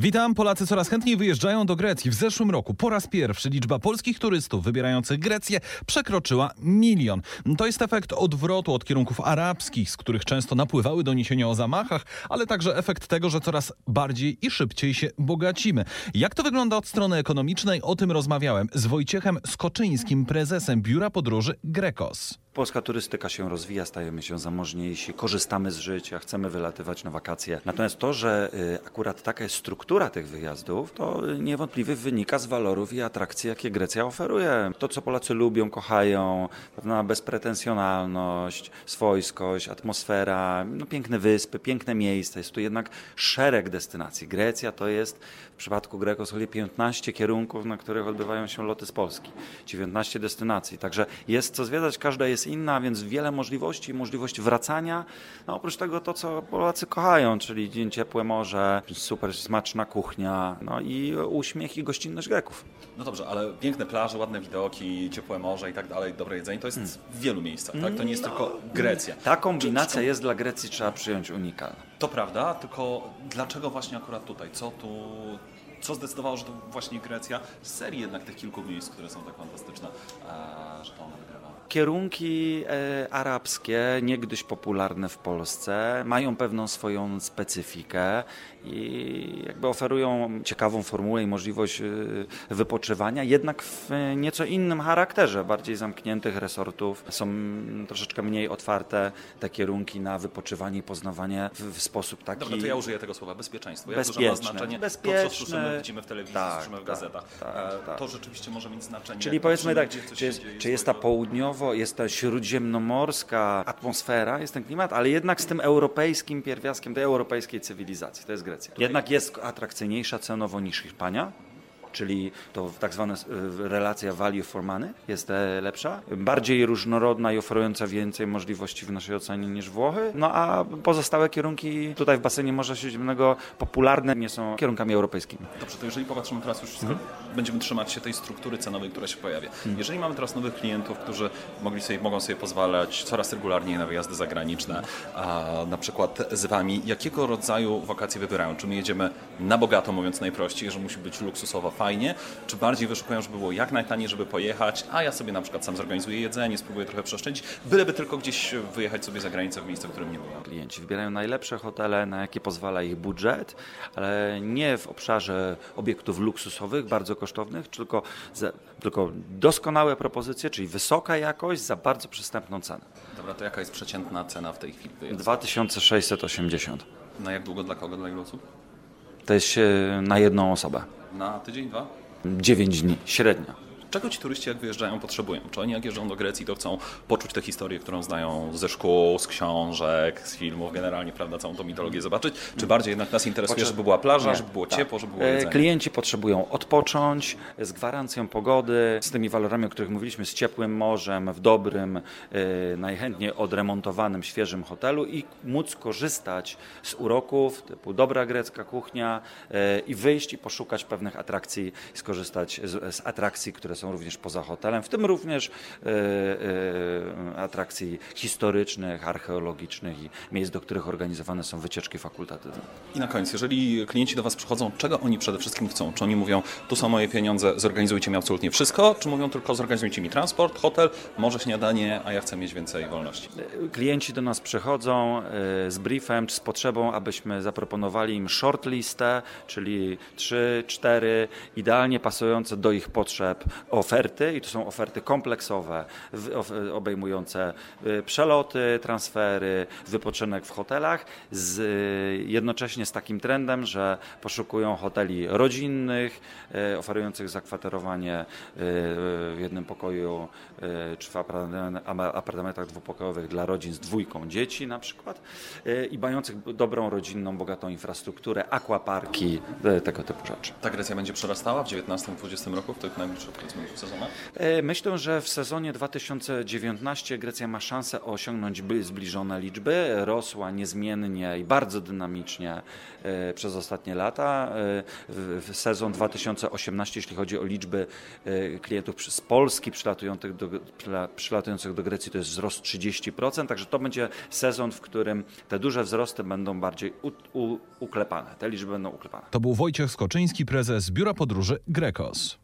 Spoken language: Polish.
Witam. Polacy coraz chętniej wyjeżdżają do Grecji. W zeszłym roku po raz pierwszy liczba polskich turystów wybierających Grecję przekroczyła milion. To jest efekt odwrotu od kierunków arabskich, z których często napływały doniesienia o zamachach, ale także efekt tego, że coraz bardziej i szybciej się bogacimy. Jak to wygląda od strony ekonomicznej? O tym rozmawiałem z Wojciechem Skoczyńskim, prezesem Biura Podróży Grekos. Polska turystyka się rozwija, stajemy się zamożniejsi, korzystamy z życia, chcemy wylatywać na wakacje. Natomiast to, że y, akurat taka jest struktura tych wyjazdów, to niewątpliwie wynika z walorów i atrakcji, jakie Grecja oferuje. To, co Polacy lubią, kochają, pewna bezpretensjonalność, swojskość, atmosfera, no, piękne wyspy, piękne miejsca. Jest tu jednak szereg destynacji. Grecja to jest w przypadku Grekos 15 kierunków, na których odbywają się loty z Polski. 19 destynacji. Także jest co zwiedzać, każda jest inna, więc wiele możliwości, możliwość wracania. No, oprócz tego to, co Polacy kochają, czyli dzień ciepłe morze, super smaczna kuchnia, no i uśmiech i gościnność Greków. No dobrze, ale piękne plaże, ładne widoki, ciepłe morze i tak dalej, dobre jedzenie, to jest hmm. w wielu miejscach, tak? To nie jest no, tylko Grecja. Ta kombinacja jest dla Grecji, trzeba przyjąć unikalna. To prawda, tylko dlaczego właśnie akurat tutaj? Co tu co zdecydowało, że to właśnie Grecja z serii jednak tych kilku miejsc, które są tak fantastyczne, że to ona wygrywa? Kierunki e, arabskie, niegdyś popularne w Polsce, mają pewną swoją specyfikę i jakby oferują ciekawą formułę i możliwość e, wypoczywania, jednak w nieco innym charakterze, bardziej zamkniętych resortów. Są troszeczkę mniej otwarte te kierunki na wypoczywanie i poznawanie w, w sposób taki... Dobra, to ja użyję tego słowa bezpieczeństwo. Bezpieczne. Jak ma znaczenie bezpieczne. to, co słyszymy, widzimy w telewizji, tak, słyszymy w tak, gazetach. Tak, tak, to rzeczywiście może mieć znaczenie. Czyli powiedzmy tak, czy jest, czy jest ta południowa jest ta śródziemnomorska atmosfera, jest ten klimat, ale jednak z tym europejskim pierwiastkiem tej europejskiej cywilizacji. To jest Grecja. Jednak jest atrakcyjniejsza cenowo niż Hiszpania czyli to tak zwana e, relacja value for money jest e, lepsza, bardziej różnorodna i oferująca więcej możliwości w naszej ocenie niż Włochy, no a pozostałe kierunki tutaj w basenie Morza Śródziemnego popularne nie są kierunkami europejskimi. Dobrze, to jeżeli popatrzymy teraz już wszystko, będziemy trzymać się tej struktury cenowej, która się pojawia. Hmm. Jeżeli mamy teraz nowych klientów, którzy mogli sobie, mogą sobie pozwalać coraz regularniej na wyjazdy zagraniczne, a na przykład z Wami, jakiego rodzaju wakacje wybierają? Czy my jedziemy na bogato, mówiąc najprościej, że musi być luksusowa fajnie, czy bardziej wyszukują, żeby było jak najtaniej, żeby pojechać, a ja sobie na przykład sam zorganizuję jedzenie, spróbuję trochę przeoszczędzić, byleby tylko gdzieś wyjechać sobie za granicę w miejsce, w którym nie byłem. Klienci wybierają najlepsze hotele, na jakie pozwala ich budżet, ale nie w obszarze obiektów luksusowych, bardzo kosztownych, tylko, za, tylko doskonałe propozycje, czyli wysoka jakość za bardzo przystępną cenę. Dobra, to jaka jest przeciętna cena w tej chwili? 2680. Na jak długo, dla kogo, dla ilu osób? To jest na jedną osobę. Na tydzień, dwa? 9 dni, średnio. Czego ci turyści, jak wyjeżdżają, potrzebują? Czy oni, jak jeżdżą do Grecji, to chcą poczuć tę historię, którą znają ze szkół, z książek, z filmów, generalnie, prawda, całą tą mitologię zobaczyć? Czy bardziej jednak nas interesuje, żeby była plaża, Nie, żeby było tak. ciepło, żeby było jedzenie? Klienci potrzebują odpocząć z gwarancją pogody, z tymi walorami, o których mówiliśmy, z ciepłym morzem, w dobrym, e, najchętniej odremontowanym, świeżym hotelu i móc korzystać z uroków typu dobra grecka kuchnia e, i wyjść i poszukać pewnych atrakcji, skorzystać z, z atrakcji, które są również poza hotelem, w tym również e, e, atrakcji historycznych, archeologicznych i miejsc, do których organizowane są wycieczki fakultatywne. I na koniec, jeżeli klienci do Was przychodzą, czego oni przede wszystkim chcą? Czy oni mówią, tu są moje pieniądze, zorganizujcie mi absolutnie wszystko, czy mówią tylko zorganizujcie mi transport, hotel, może śniadanie, a ja chcę mieć więcej wolności? Klienci do nas przychodzą e, z briefem, czy z potrzebą, abyśmy zaproponowali im shortlistę, czyli 3, 4 idealnie pasujące do ich potrzeb oferty i to są oferty kompleksowe, obejmujące y, przeloty, transfery, wypoczynek w hotelach, z, y, jednocześnie z takim trendem, że poszukują hoteli rodzinnych, y, oferujących zakwaterowanie w jednym pokoju czy w apartamentach dwupokojowych dla rodzin z dwójką dzieci na przykład i mających dobrą rodzinną, bogatą infrastrukturę, aquaparki, tego typu rzeczy. Ta Grecja będzie przerastała w 19-20 roku, w tych najbliższych sezonu? E, myślę, że w sezonie 2019 Grecja ma szansę osiągnąć zbliżone liczby. Rosła niezmiennie i bardzo dynamicznie e, przez ostatnie lata. E, w sezon 2018, jeśli chodzi o liczby klientów z Polski przylatujących do, przylatujących do Grecji, to jest wzrost 30%, także to będzie sezon, w którym te duże wzrosty będą bardziej u, u, uklepane. Te liczby będą uklepane. To był Wojciech Skoczyński, prezes Biura Podróży Grekos.